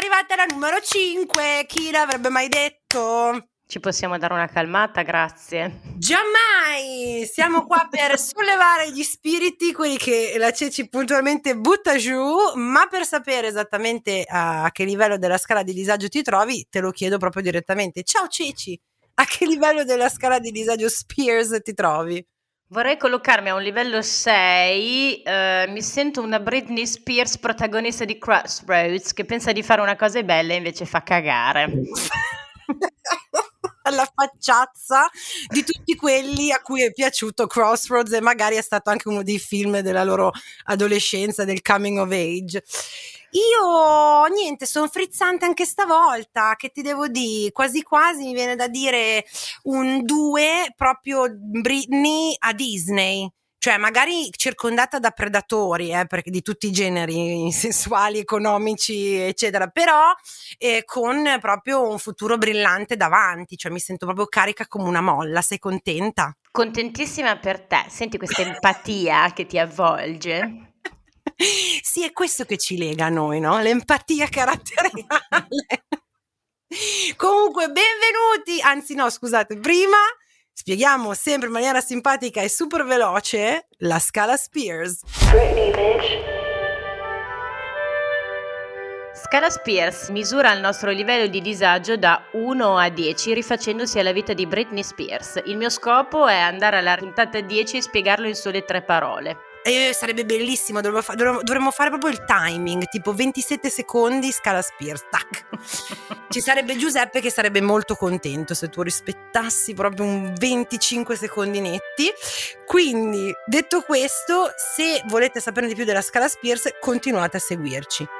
arrivate alla numero 5. Chi l'avrebbe mai detto? Ci possiamo dare una calmata, grazie. Giammai! Siamo qua per sollevare gli spiriti, quelli che la Ceci puntualmente butta giù, ma per sapere esattamente a che livello della scala di disagio ti trovi, te lo chiedo proprio direttamente. Ciao Ceci! A che livello della scala di disagio Spears ti trovi? Vorrei collocarmi a un livello 6, eh, mi sento una Britney Spears protagonista di Crossroads che pensa di fare una cosa bella e invece fa cagare. la facciazza di tutti quelli a cui è piaciuto Crossroads e magari è stato anche uno dei film della loro adolescenza, del coming of age. Io niente, sono frizzante anche stavolta, che ti devo dire, quasi quasi mi viene da dire un 2 proprio Britney a Disney cioè magari circondata da predatori, eh, di tutti i generi sessuali, economici, eccetera, però eh, con proprio un futuro brillante davanti, cioè mi sento proprio carica come una molla, sei contenta? Contentissima per te, senti questa empatia che ti avvolge? Sì, è questo che ci lega a noi, no? L'empatia caratteriale. Comunque, benvenuti, anzi no, scusate, prima Spieghiamo sempre in maniera simpatica e super veloce la scala Spears. Britney, bitch. Scala Spears misura il nostro livello di disagio da 1 a 10 rifacendosi alla vita di Britney Spears. Il mio scopo è andare alla puntata 10 e spiegarlo in sole tre parole. E sarebbe bellissimo, dovremmo, fa- dovremmo, fare proprio il timing, tipo 27 secondi scala Spears, tac. Ci sarebbe Giuseppe che sarebbe molto contento se tu rispettassi proprio un 25 secondi netti. Quindi, detto questo, se volete sapere di più della scala Spears, continuate a seguirci.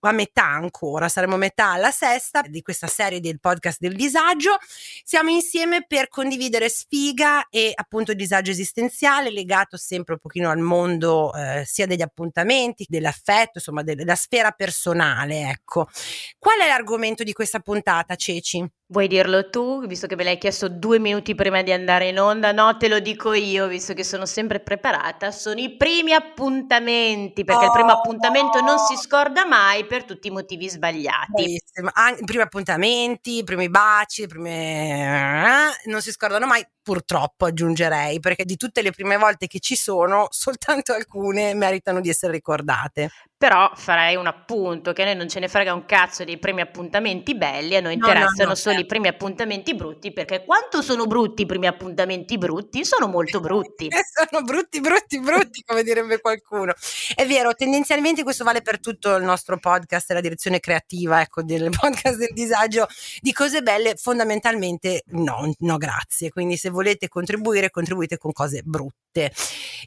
a metà ancora, saremo a metà alla sesta di questa serie del podcast del disagio. Siamo insieme per condividere sfiga e appunto disagio esistenziale legato sempre un pochino al mondo eh, sia degli appuntamenti, dell'affetto, insomma della sfera personale, ecco. Qual è l'argomento di questa puntata, Ceci? Vuoi dirlo tu, visto che me l'hai chiesto due minuti prima di andare in onda? No, te lo dico io, visto che sono sempre preparata. Sono i primi appuntamenti, perché oh, il primo appuntamento non si scorda mai per tutti i motivi sbagliati. I primi appuntamenti, i primi baci, i primi... Eh, non si scordano mai purtroppo aggiungerei, perché di tutte le prime volte che ci sono, soltanto alcune meritano di essere ricordate. Però farei un appunto che a noi non ce ne frega un cazzo dei primi appuntamenti belli, a noi no, interessano no, no, solo certo. i primi appuntamenti brutti, perché quanto sono brutti i primi appuntamenti brutti? Sono molto brutti. sono brutti, brutti, brutti, come direbbe qualcuno. È vero, tendenzialmente questo vale per tutto il nostro podcast, la direzione creativa, ecco, del podcast del disagio, di cose belle, fondamentalmente no, no grazie. Quindi se volete contribuire, contribuite con cose brutte.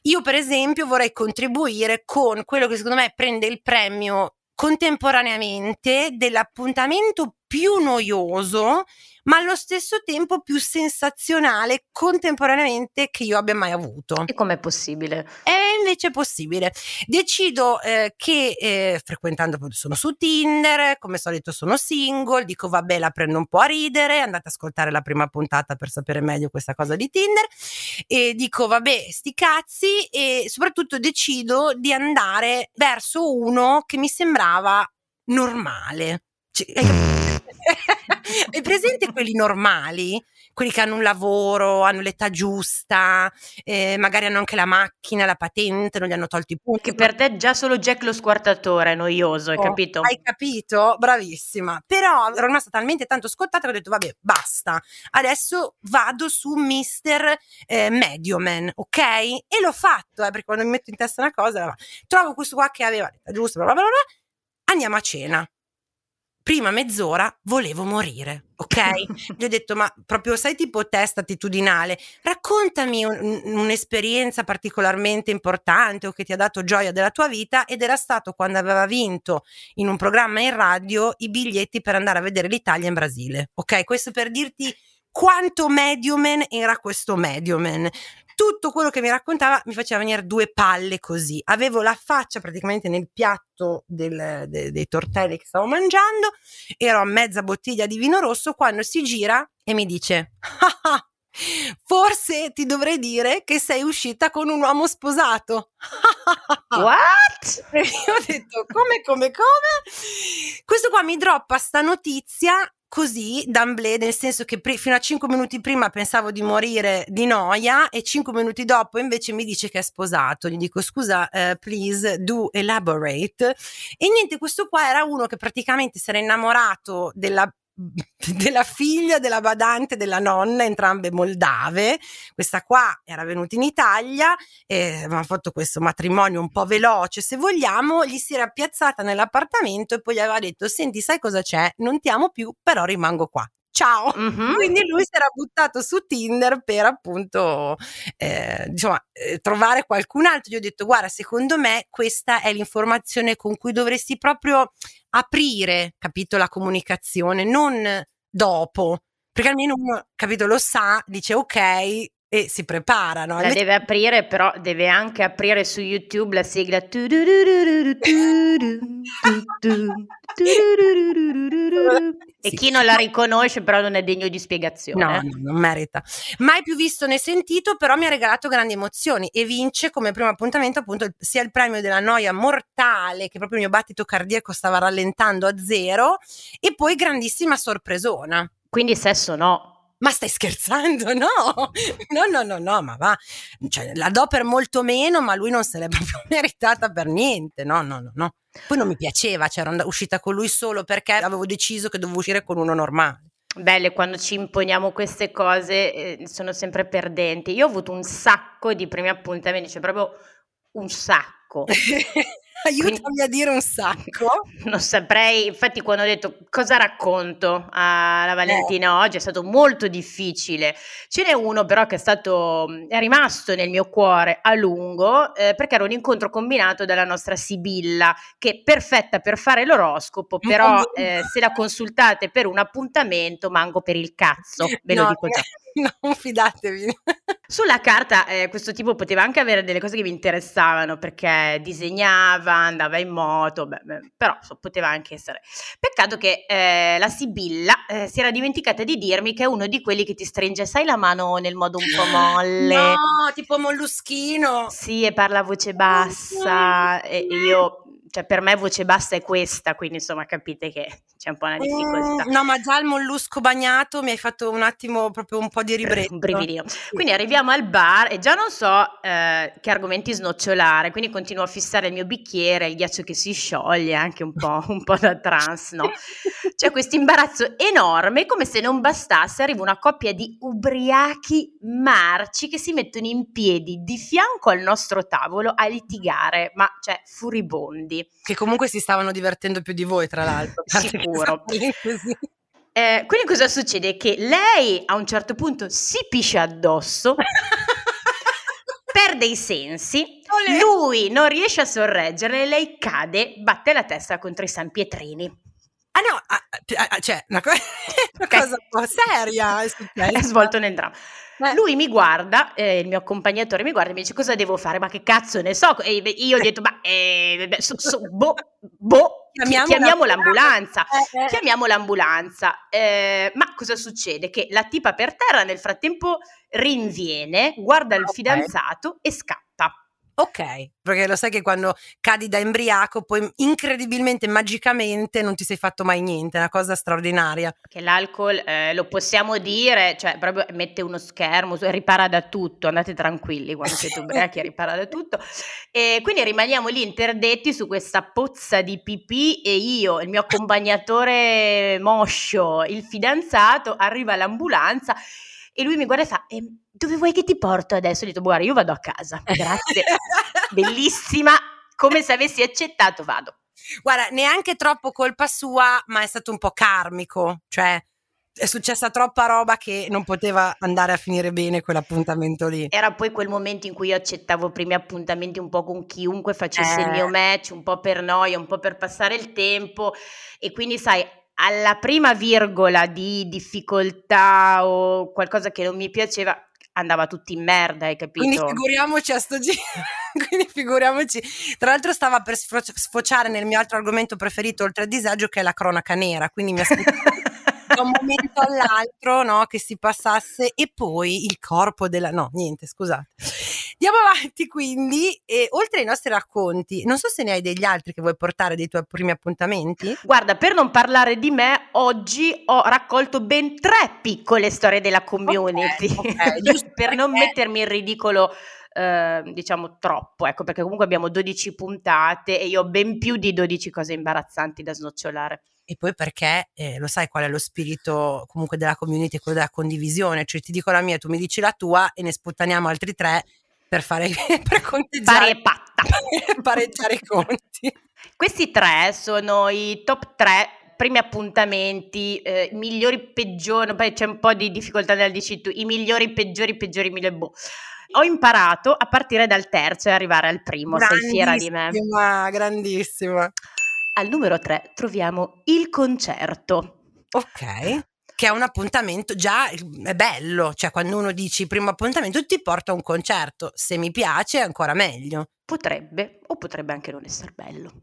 Io, per esempio, vorrei contribuire con quello che secondo me prende il premio contemporaneamente dell'appuntamento più noioso, ma allo stesso tempo più sensazionale contemporaneamente che io abbia mai avuto. E com'è possibile? È invece possibile. Decido eh, che eh, frequentando sono su Tinder, come solito sono single, dico vabbè la prendo un po' a ridere, andate ad ascoltare la prima puntata per sapere meglio questa cosa di Tinder e dico vabbè sti cazzi e soprattutto decido di andare verso uno che mi sembrava normale. Cioè, Hai presente quelli normali? Quelli che hanno un lavoro, hanno l'età giusta, eh, magari hanno anche la macchina, la patente, non gli hanno tolto i punti. Che per te già solo Jack lo squartatore è noioso, hai Oh, capito? Hai capito? Bravissima. Però ero rimasta talmente tanto scottata che ho detto, vabbè, basta. Adesso vado su Mr. Eh, Medioman, ok? E l'ho fatto, eh, perché quando mi metto in testa una cosa, trovo questo qua che aveva l'età giusta, bla bla bla, bla, andiamo a cena. Prima mezz'ora volevo morire, ok? Gli ho detto, ma proprio sai tipo test attitudinale, raccontami un- un'esperienza particolarmente importante o che ti ha dato gioia della tua vita ed era stato quando aveva vinto in un programma in radio i biglietti per andare a vedere l'Italia in Brasile, ok? Questo per dirti quanto Medioman era questo Medioman. Tutto quello che mi raccontava mi faceva venire due palle così. Avevo la faccia praticamente nel piatto del- de- dei tortelli che stavo mangiando, ero a mezza bottiglia di vino rosso quando si gira e mi dice: "Ah, ah, Forse ti dovrei dire che sei uscita con un uomo sposato. What? E io ho detto come, come, come? Questo qua mi droppa sta notizia così, d'amblè, nel senso che pri- fino a 5 minuti prima pensavo di morire di noia e 5 minuti dopo invece mi dice che è sposato. Gli dico scusa, eh, please do elaborate. E niente, questo qua era uno che praticamente si era innamorato della della figlia della badante della nonna, entrambe moldave. Questa qua era venuta in Italia e avevano fatto questo matrimonio un po' veloce, se vogliamo. Gli si era piazzata nell'appartamento e poi gli aveva detto: Senti, sai cosa c'è? Non ti amo più, però rimango qua. Ciao. Mhm. Quindi lui si era buttato su Tinder per appunto eh, diciamo, eh, trovare qualcun altro. Gli ho detto: Guarda, secondo me questa è l'informazione con cui dovresti proprio aprire, capito, la comunicazione, non dopo. Perché almeno uno, capito, lo sa, dice ok e si prepara, no? La Invece- deve aprire, però deve anche aprire su YouTube la sigla. E Sì. chi non la riconosce, però non è degno di spiegazione. No, no, non merita. Mai più visto né sentito, però mi ha regalato grandi emozioni e vince come primo appuntamento appunto sia il premio della noia mortale, che proprio il mio battito cardiaco stava rallentando a zero, e poi grandissima sorpresona. Quindi sesso no. Ma stai scherzando? No, no, no, no, no, ma va. Cioè, la do per molto meno, ma lui non se l'è proprio meritata per niente. No, no, no, no. Poi non mi piaceva, cioè, ero uscita con lui solo perché avevo deciso che dovevo uscire con uno normale. Belle, quando ci imponiamo queste cose eh, sono sempre perdenti. Io ho avuto un sacco di primi appuntamenti, cioè proprio un sacco. Aiutami a dire un sacco. Non saprei, infatti quando ho detto cosa racconto alla Valentina oggi è stato molto difficile. Ce n'è uno però che è stato, è rimasto nel mio cuore a lungo eh, perché era un incontro combinato dalla nostra Sibilla che è perfetta per fare l'oroscopo, però eh, se la consultate per un appuntamento mango per il cazzo, ve lo No, dico già. Non fidatevi. Sulla carta eh, questo tipo poteva anche avere delle cose che mi interessavano perché disegnava, andava in moto, beh, beh, però so, poteva anche essere. Peccato che eh, la Sibilla eh, si era dimenticata di dirmi che è uno di quelli che ti stringe, sai, la mano nel modo un po' molle. No, tipo molluschino. Sì, e parla a voce bassa e e io, cioè per me voce bassa è questa, quindi insomma capite che c'è un po' una difficoltà. Mm, no, ma già il mollusco bagnato mi hai fatto un attimo proprio un po' di ribrezzo. un brividino. Quindi arriviamo al bar e già non so eh, che argomenti snocciolare, quindi continuo a fissare il mio bicchiere, il ghiaccio che si scioglie, anche un po', un po' da trans, no? C'è questo imbarazzo enorme, come se non bastasse, arriva una coppia di ubriachi marci che si mettono in piedi di fianco al nostro tavolo a litigare, ma cioè furibondi. Che comunque si stavano divertendo più di voi, tra l'altro. Sicuro. Eh, quindi cosa succede? Che lei a un certo punto si piscia addosso, perde i sensi, Olè. lui non riesce a sorreggere, lei cade, batte la testa contro i San Pietrini. Ah no, ah, ah, cioè, una, co- una Ok. cosa un po' seria è successa. È svolto nel dramma. Eh. Lui mi guarda, eh, il mio accompagnatore mi guarda e mi dice cosa devo fare, ma che cazzo ne so? E io gli ho detto, ma eh, so- so- boh, boh, Chiamiamo chiamiamo, l'ambulanza. l'ambulanza. Eh, eh. Chiamiamo l'ambulanza. Ma cosa succede? Che la tipa per terra nel frattempo rinviene, guarda il Ok. fidanzato e scappa. Ok, perché lo sai che quando cadi da embriaco poi incredibilmente, magicamente non ti sei fatto mai niente, è una cosa straordinaria. Che l'alcol eh, lo possiamo dire, cioè proprio mette uno schermo, ripara da tutto, andate tranquilli quando siete ubriachi, ripara da tutto. E quindi rimaniamo lì interdetti su questa pozza di pipì e io, il mio accompagnatore moscio, il fidanzato, arriva l'ambulanza e lui mi guarda e fa, e ehm, dove vuoi che ti porto adesso? Ho detto, guarda, io vado a casa, grazie, bellissima, come se avessi accettato, vado. Guarda, neanche troppo colpa sua, ma è stato un po' karmico, cioè è successa troppa roba che non poteva andare a finire bene quell'appuntamento lì. Era poi quel momento in cui io accettavo i primi appuntamenti un po' con chiunque facesse eh. il mio match, un po' per noia, un po' per passare il tempo e quindi sai, alla prima virgola di difficoltà o qualcosa che non mi piaceva, andava tutti in merda, hai capito? Quindi figuriamoci a sto giro. Quindi figuriamoci. Tra l'altro stava per sfociare nel mio altro argomento preferito oltre al disagio che è la cronaca nera, quindi mi aspettavo da un momento all'altro no, che si passasse e poi il corpo della... No, niente, scusate. Andiamo avanti quindi, e oltre ai nostri racconti, non so se ne hai degli altri che vuoi portare dei tuoi primi appuntamenti? Guarda, per non parlare di me, oggi ho raccolto ben tre piccole storie della community, okay, okay, per perché... non mettermi in ridicolo Uh, diciamo troppo, ecco, perché comunque abbiamo 12 puntate e io ho ben più di 12 cose imbarazzanti da snocciolare e poi perché eh, lo sai qual è lo spirito comunque della community, quello della condivisione, cioè ti dico la mia, tu mi dici la tua e ne sputtaniamo altri tre per fare per conteggiare e patta pareggiare i conti. Questi tre sono i top tre primi appuntamenti, eh, migliori peggiori, poi c'è un po' di difficoltà nel dici tu, i migliori peggiori peggiori migliori boh. Ho imparato a partire dal terzo e arrivare al primo, sei fiera di me. Grandissima, grandissima. Al numero 3 troviamo il concerto. Ok. Che è un appuntamento già è bello, cioè quando uno dice primo appuntamento ti porta a un concerto, se mi piace è ancora meglio. Potrebbe o potrebbe anche non essere bello.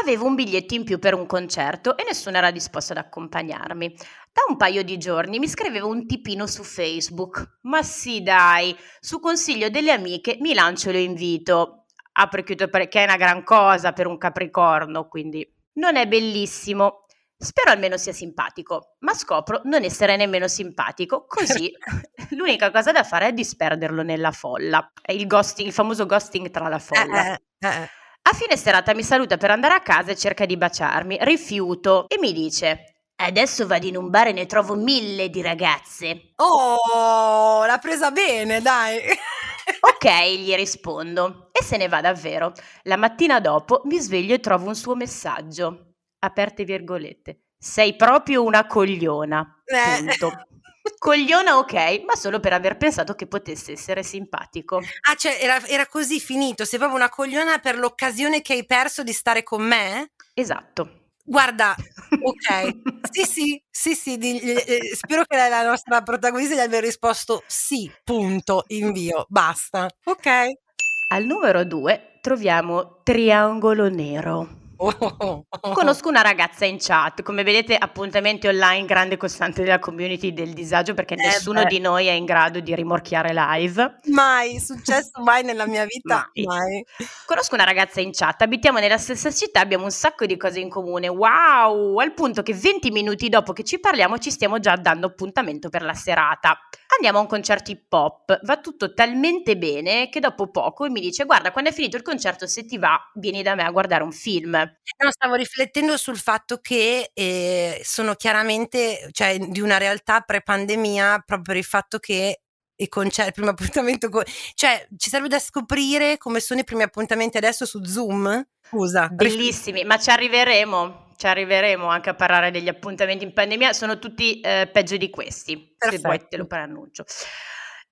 Avevo un biglietto in più per un concerto e nessuno era disposto ad accompagnarmi. Da un paio di giorni mi scrivevo un tipino su Facebook. Ma sì, dai, su consiglio delle amiche mi lancio l'invito apro e chiudo perché è una gran cosa per un capricorno, quindi non è bellissimo. Spero almeno sia simpatico, ma scopro non essere nemmeno simpatico, così l'unica cosa da fare è disperderlo nella folla. È il ghosting, il famoso ghosting tra la folla. Eh, eh, eh. A fine serata mi saluta per andare a casa e cerca di baciarmi. Rifiuto e mi dice: Adesso vado in un bar e ne trovo mille di ragazze. Oh, l'ha presa bene, dai. Ok, gli rispondo e se ne va davvero. La mattina dopo mi sveglio e trovo un suo messaggio. Aperte virgolette. Sei proprio una cogliona. Eh. Punto. Cogliona ok, ma solo per aver pensato che potesse essere simpatico. Ah, cioè era, era così finito, sei proprio una cogliona per l'occasione che hai perso di stare con me? Esatto. Guarda, ok, sì, sì, sì, sì, di, eh, spero che la nostra protagonista gli abbia risposto sì, punto, invio, basta. Ok. Al numero due troviamo Triangolo Nero. Conosco una ragazza in chat, come vedete appuntamenti online grande costante della community del disagio perché eh nessuno beh. di noi è in grado di rimorchiare live. Mai, successo mai nella mia vita, mai. mai. Conosco una ragazza in chat, abitiamo nella stessa città, abbiamo un sacco di cose in comune, wow, al punto che 20 minuti dopo che ci parliamo ci stiamo già dando appuntamento per la serata. Andiamo a un concerto hip hop, va tutto talmente bene che dopo poco mi dice guarda quando è finito il concerto se ti va vieni da me a guardare un film. No, stavo riflettendo sul fatto che eh, sono chiaramente cioè, di una realtà pre-pandemia proprio per il fatto che i concerti, il primo appuntamento, con... cioè ci serve da scoprire come sono i primi appuntamenti adesso su Zoom. Scusa. Bellissimi, ma ci arriveremo ci arriveremo anche a parlare degli appuntamenti in pandemia, sono tutti eh, peggio di questi, Perfetto. se vuoi te lo preannuncio.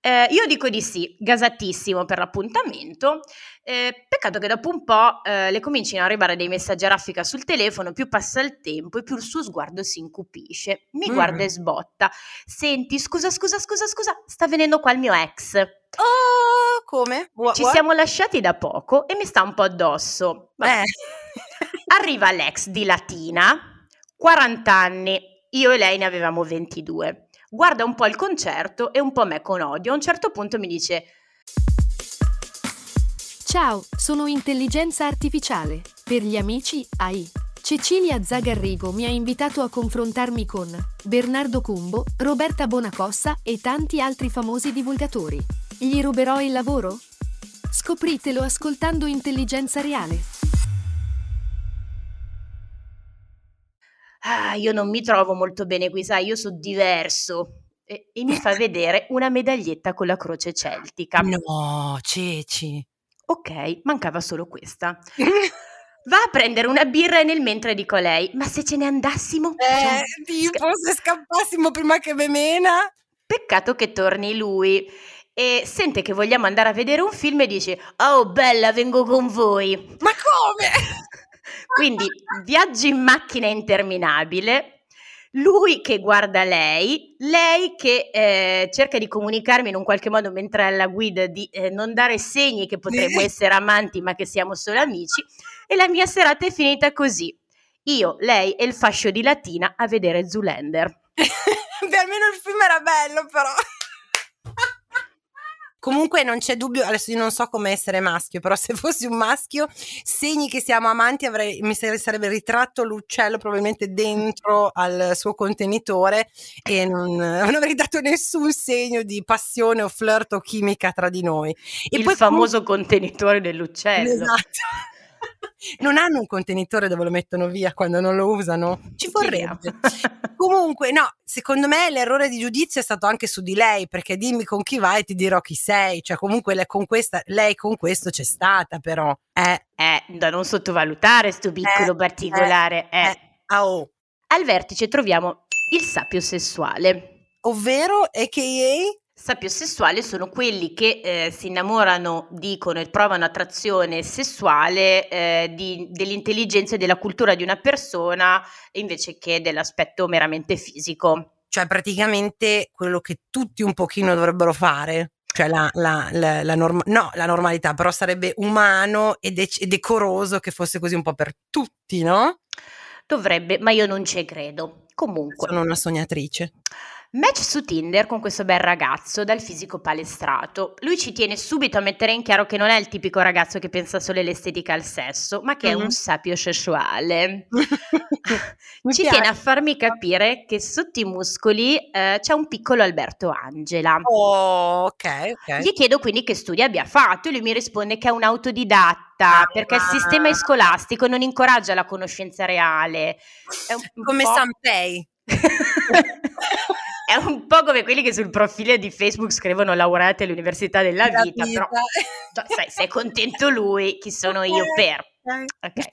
Eh, io dico di sì, gasatissimo per l'appuntamento. Eh, peccato che dopo un po' eh, le comincino ad arrivare dei messaggi a raffica sul telefono, più passa il tempo e più il suo sguardo si incupisce. Mi mm. guarda e sbotta. Senti, scusa, scusa, scusa, scusa, sta venendo qua il mio ex. Oh, come? What, Ci siamo lasciati da poco e mi sta un po' addosso. Vabbè. Arriva l'ex di Latina, 40 anni, io e lei ne avevamo 22. Guarda un po' il concerto e un po' me con odio. A un certo punto mi dice Ciao, sono intelligenza artificiale. Per gli amici, AI. Cecilia Zagarrigo mi ha invitato a confrontarmi con Bernardo Cumbo, Roberta Bonacossa e tanti altri famosi divulgatori. Gli ruberò il lavoro? Scopritelo ascoltando Intelligenza Reale. Ah, io non mi trovo molto bene qui, sai, io sono diverso. E, e mi fa vedere una medaglietta con la croce celtica. No, Ceci. Ok, mancava solo questa. Va a prendere una birra e nel mentre dico a lei, ma se ce ne andassimo? Eh, tipo se scappassimo prima che me mena. Peccato che torni lui e sente che vogliamo andare a vedere un film e dice, oh bella, vengo con voi. Ma come? Quindi viaggi in macchina interminabile, lui che guarda lei, lei che eh, cerca di comunicarmi in un qualche modo mentre è alla guida di eh, non dare segni che potremmo essere amanti ma che siamo solo amici e la mia serata è finita così. Io, lei e il fascio di Latina a vedere Zoolander. Beh, almeno il film era bello, però. Comunque non c'è dubbio, adesso io non so come essere maschio, però se fossi un maschio, segni che siamo amanti, avrei, mi sare- sarebbe ritratto l'uccello probabilmente dentro al suo contenitore e non, non avrei dato nessun segno di passione o flirt o chimica tra di noi. E il poi famoso contenitore dell'uccello. Esatto. Non hanno un contenitore dove lo mettono via quando non lo usano? Ci vorrebbe. Comunque, no, secondo me l'errore di giudizio è stato anche su di lei, perché dimmi con chi vai e ti dirò chi sei. Cioè, comunque lei con, questa, lei con questo c'è stata, però. Eh, Eh, da non sottovalutare sto piccolo Eh, particolare. eh, eh. ah, oh. Al vertice troviamo il sapio sessuale. Ovvero, a.k.a. Sapio sessuale sono quelli che eh, si innamorano, dicono e provano attrazione sessuale eh, di- dell'intelligenza e della cultura di una persona invece che dell'aspetto meramente fisico. Cioè, praticamente quello che tutti un pochino dovrebbero fare. Cioè, la, la- la- la norma- no, la normalità, però sarebbe umano e, dec- e decoroso che fosse così un po' per tutti, no? Dovrebbe, ma io non ci credo. Comunque. Sono una sognatrice. Match su Tinder con questo bel ragazzo dal fisico palestrato. Lui ci tiene subito a mettere in chiaro che non è il tipico ragazzo che pensa solo all'estetica e al sesso, ma che è Mhm. un sapio sessuale. Ci tiene a farmi capire che sotto i muscoli eh, c'è un piccolo Alberto Angela. Oh, ok, ok. Gli chiedo quindi che studi abbia fatto e lui mi risponde che è un autodidatta Ah. perché il sistema scolastico non incoraggia la conoscenza reale. È Come po'- Sanpei. È un po' come quelli che sul profilo di Facebook scrivono laureati all'università della La vita, però cioè, sai, se è contento lui, chi sono io per? Ok.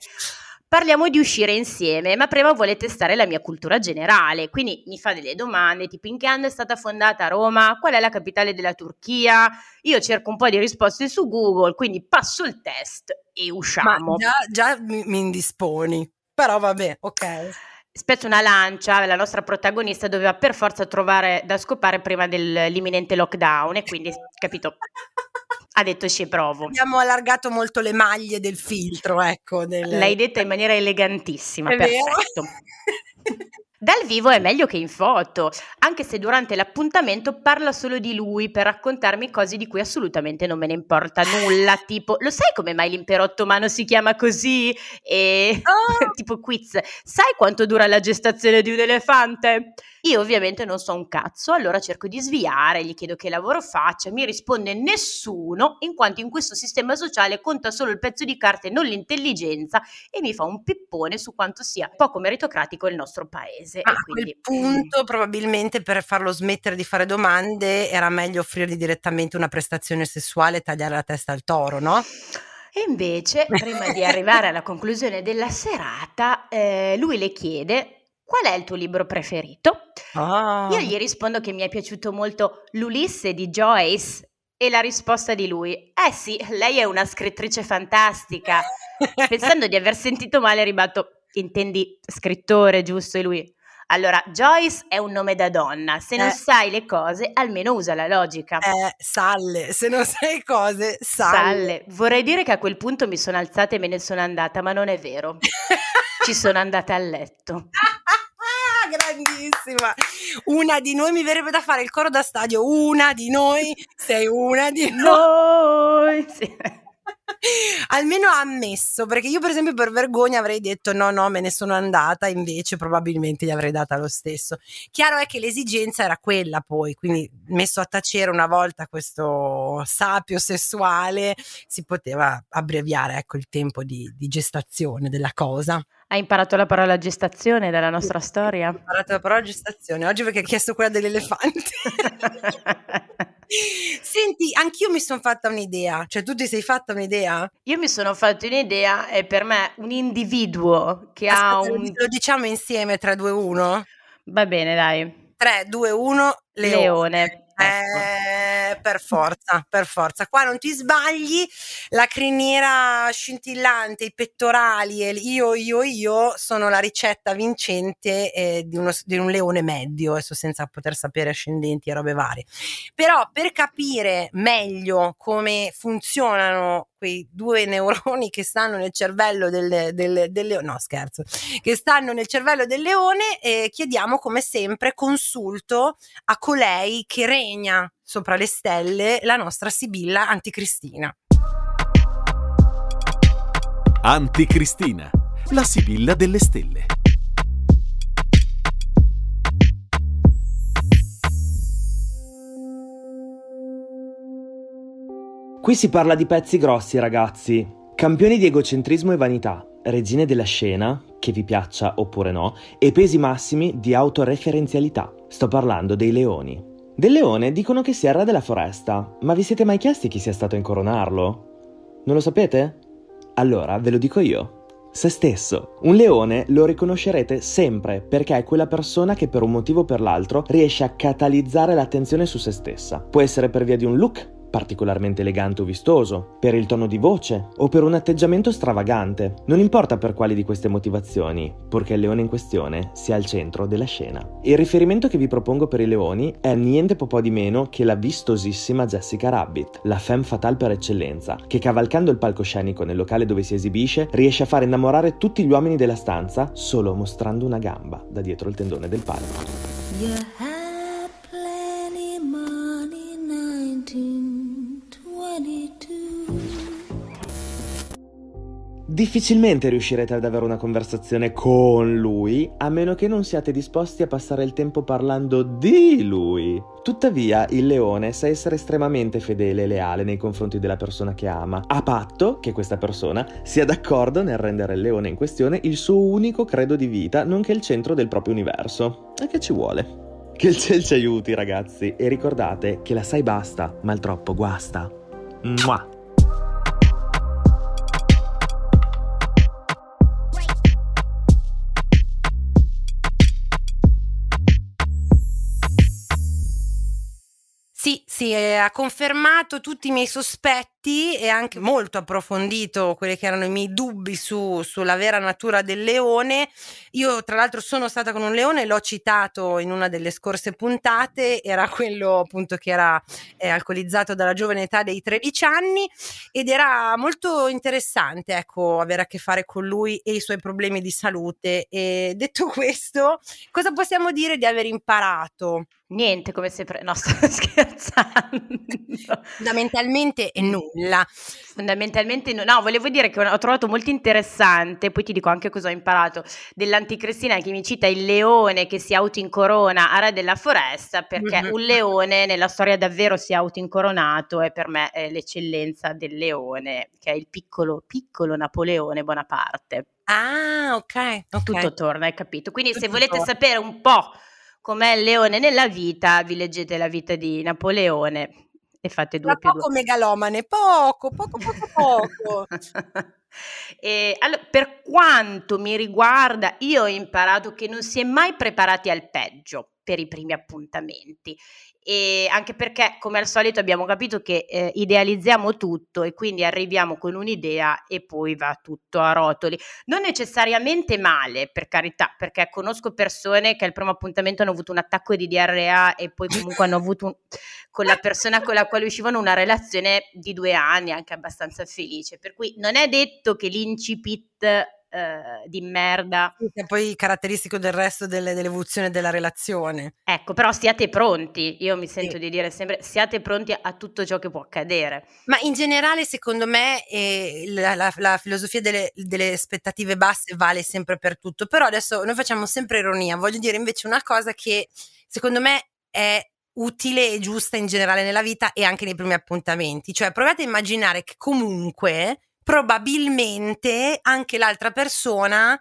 Parliamo di uscire insieme, ma prima vuole testare la mia cultura generale, quindi mi fa delle domande tipo in che anno è stata fondata Roma, qual è la capitale della Turchia, io cerco un po' di risposte su Google, quindi passo il test e Ma usciamo. già, già mi, mi indisponi. Però vabbè, ok. Spezzo una lancia, la nostra protagonista doveva per forza trovare da scopare prima dell'imminente lockdown e quindi, capito, ha detto ci provo. Abbiamo allargato molto le maglie del filtro, ecco. Del... L'hai detta in maniera elegantissima, È vero? perfetto. Dal vivo è meglio che in foto, anche se durante l'appuntamento parla solo di lui per raccontarmi cose di cui assolutamente non me ne importa nulla, tipo lo sai come mai l'impero ottomano si chiama così? E Oh. tipo quiz, sai quanto dura la gestazione di un elefante? Io ovviamente non so un cazzo, allora cerco di sviare, gli chiedo che lavoro faccia, mi risponde nessuno, in quanto in questo sistema sociale conta solo il pezzo di carta e non l'intelligenza e mi fa un pippone su quanto sia poco meritocratico il nostro paese. Ma e a quel quindi, mm, punto, probabilmente per farlo smettere di fare domande, era meglio offrirgli direttamente una prestazione sessuale e tagliare la testa al toro, no? E invece, prima di arrivare alla conclusione della serata, eh, lui le chiede qual è il tuo libro preferito? Ah. Io gli rispondo che mi è piaciuto molto l'Ulisse di Joyce e la risposta di lui, eh sì, lei è una scrittrice fantastica. Pensando di aver sentito male, ribatto, intendi scrittore, giusto? E lui, allora, Joyce è un nome da donna, se non Eh. sai le cose, almeno usa la logica. Eh, salle, se non sai cose, salle. Salle. Vorrei dire che a quel punto mi sono alzata e me ne sono andata, ma non è vero. Ci sono andata a letto. Grandissima. Una di noi mi verrebbe da fare il coro da stadio. Una di noi, sei una di noi. Noi! Sì. Almeno ha ammesso, perché io per esempio per vergogna avrei detto no, no, me ne sono andata, invece probabilmente gli avrei data lo stesso. Chiaro è che l'esigenza era quella poi, quindi messo a tacere una volta questo sapio sessuale si poteva abbreviare ecco, il tempo di, di gestazione della cosa. Hai imparato la parola gestazione dalla nostra storia? Ho imparato la parola gestazione, oggi perché hai chiesto quella dell'elefante. Senti, anch'io mi sono fatta un'idea, cioè tu ti sei fatta un'idea? Io mi sono fatta un'idea e per me un individuo che Aspetta, ha un... Lo diciamo insieme 3, 2, 1? Va bene, dai. 3, 2, 1, leone. leone. Ecco. Eh, per forza, per forza. Qua non ti sbagli, la criniera scintillante, i pettorali e io, io, io sono la ricetta vincente eh, di, uno, di, un leone medio, adesso senza poter sapere ascendenti e robe varie. Però per capire meglio come funzionano quei due neuroni che stanno nel cervello del, del, del leone, no scherzo, che stanno nel cervello del leone, eh, chiediamo come sempre consulto a colei che regna sopra le stelle, la nostra Sibilla Anticristina. Anticristina, la Sibilla delle stelle. Qui si parla di pezzi grossi, ragazzi. Campioni di egocentrismo e vanità, regine della scena, che vi piaccia oppure no, e pesi massimi di autoreferenzialità. Sto parlando dei leoni. Del leone dicono che sia il re della foresta, ma vi siete mai chiesti chi sia stato a incoronarlo? Non lo sapete? Allora ve lo dico io. Se stesso. Un leone lo riconoscerete sempre perché è quella persona che per un motivo o per l'altro riesce a catalizzare l'attenzione su se stessa. Può essere per via di un look particolarmente elegante o vistoso, per il tono di voce o per un atteggiamento stravagante. Non importa per quali di queste motivazioni, purché il leone in questione sia al centro della scena. Il riferimento che vi propongo per i leoni è niente po' di meno che la vistosissima Jessica Rabbit, la femme fatale per eccellenza, che cavalcando il palcoscenico nel locale dove si esibisce riesce a far innamorare tutti gli uomini della stanza solo mostrando una gamba da dietro il tendone del palco. Yeah. Difficilmente riuscirete ad avere una conversazione con lui a meno che non siate disposti a passare il tempo parlando di lui. Tuttavia, il leone sa essere estremamente fedele e leale nei confronti della persona che ama, a patto che questa persona sia d'accordo nel rendere il leone in questione il suo unico credo di vita, nonché il centro del proprio universo. E che ci vuole? Che il ciel ci aiuti, ragazzi, e ricordate che la sai basta, ma il troppo guasta. Mua! Sì, sì, ha confermato tutti i miei sospetti e anche molto approfondito quelli che erano i miei dubbi su, sulla vera natura del leone. Io, tra l'altro, sono stata con un leone, l'ho citato in una delle scorse puntate, era quello appunto che era eh, alcolizzato dalla giovane età dei 13 anni ed era molto interessante, ecco, avere a che fare con lui e i suoi problemi di salute. E detto questo, cosa possiamo dire di aver imparato? Niente, come sempre. No, sto scherzando. Fondamentalmente è nulla. Fondamentalmente no. no, volevo dire che ho trovato molto interessante, poi ti dico anche cosa ho imparato, dell'anticristina che mi cita il leone che si autoincorona a re della foresta, perché mm-hmm. un leone nella storia davvero si è autoincoronato e per me è l'eccellenza del leone, che è il piccolo, piccolo Napoleone Bonaparte. Ah, ok. okay. Tutto torna, hai capito? Quindi Tutto se volete torna. sapere un po' com'è il leone nella vita, vi leggete la vita di Napoleone e fate due Ma più poco due. megalomane, poco, poco, poco, poco. e, allora, per quanto mi riguarda, io ho imparato che non si è mai preparati al peggio per i primi appuntamenti e anche perché come al solito abbiamo capito che eh, idealizziamo tutto e quindi arriviamo con un'idea e poi va tutto a rotoli. Non necessariamente male, per carità, perché conosco persone che al primo appuntamento hanno avuto un attacco di diarrea e poi comunque hanno avuto un, con la persona con la quale uscivano una relazione di due anni, anche abbastanza felice. Per cui non è detto che l'incipit eh, di merda. Che poi caratteristico del resto delle, dell'evoluzione della relazione. Ecco, però siate pronti, io mi sento sì. di dire sempre, siate pronti a tutto ciò che può accadere. Ma in generale, secondo me, eh, la, la, la, filosofia delle, delle aspettative basse vale sempre per tutto, però adesso noi facciamo sempre ironia, voglio dire invece una cosa che secondo me è utile e giusta in generale nella vita e anche nei primi appuntamenti. Cioè, provate a immaginare che comunque probabilmente anche l'altra persona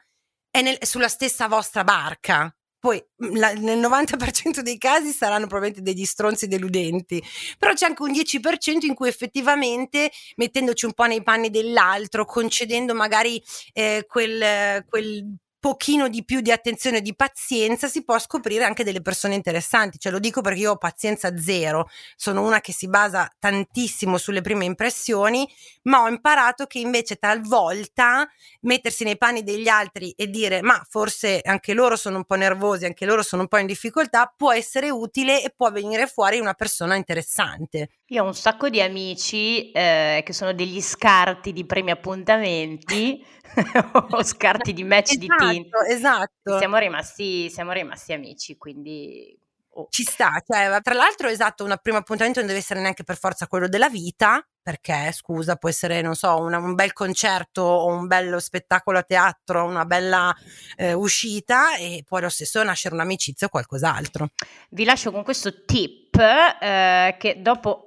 è nel, sulla stessa vostra barca. Poi mm, la, nel 90% dei casi saranno probabilmente degli stronzi deludenti, però c'è anche un 10% in cui effettivamente mettendoci un po' nei panni dell'altro, concedendo magari eh, quel, quel pochino di più di attenzione e di pazienza si può scoprire anche delle persone interessanti. Ce lo dico perché io ho pazienza zero, sono una che si basa tantissimo sulle prime impressioni, ma ho imparato che invece talvolta mettersi nei panni degli altri e dire ma forse anche loro sono un po' nervosi, anche loro sono un po' in difficoltà, può essere utile e può venire fuori una persona interessante. Io ho un sacco di amici eh, che sono degli scarti di primi appuntamenti o scarti di match esatto, di team. Esatto. Siamo rimasti, siamo rimasti amici, quindi oh. ci sta. Cioè, tra l'altro, esatto, un primo appuntamento non deve essere neanche per forza quello della vita, perché scusa, può essere, non so, una, un bel concerto o un bello spettacolo a teatro, una bella eh, uscita e poi lo stesso nascere un'amicizia o qualcos'altro. Vi lascio con questo tip eh, che dopo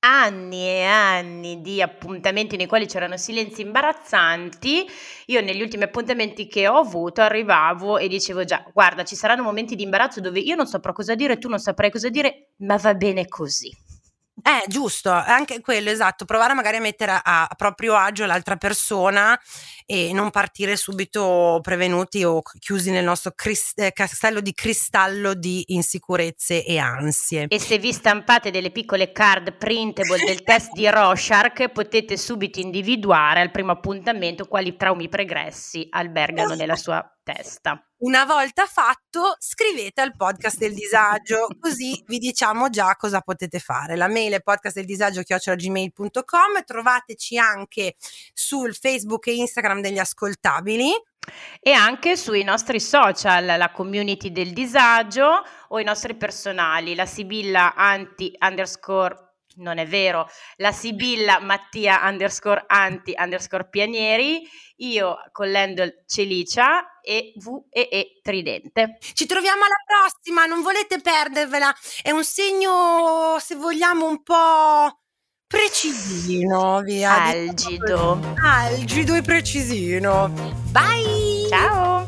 anni e anni di appuntamenti nei quali c'erano silenzi imbarazzanti, io negli ultimi appuntamenti che ho avuto arrivavo e dicevo già, guarda, ci saranno momenti di imbarazzo dove io non saprò cosa dire, tu non saprai cosa dire, ma va bene così. Eh, giusto, anche quello, esatto, provare magari a mettere a, a proprio agio l'altra persona e non partire subito prevenuti o chiusi nel nostro crist- eh, castello di cristallo di insicurezze e ansie. E se vi stampate delle piccole card printable del test di Rorschach, potete subito individuare al primo appuntamento quali traumi pregressi albergano nella sua testa. Una volta fatto, scrivete al podcast del disagio, così vi diciamo già cosa potete fare. La mail è podcastdeldisagio.gmail.com, trovateci anche sul Facebook e Instagram degli ascoltabili. E anche sui nostri social, la community del disagio o i nostri personali, la Sibilla anti underscore non è vero, la Sibilla Mattia underscore anti underscore pianieri, io con l'handle Celicia e VEE Tridente. Ci troviamo alla prossima, non volete perdervela, è un segno, se vogliamo, un po' precisino, via. Algido. Algido e precisino. Bye! Ciao!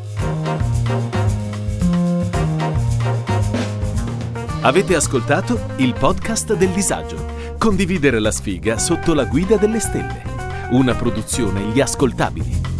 Avete ascoltato il podcast del disagio Condividere la sfiga sotto la guida delle stelle. Una produzione Gli Ascoltabili.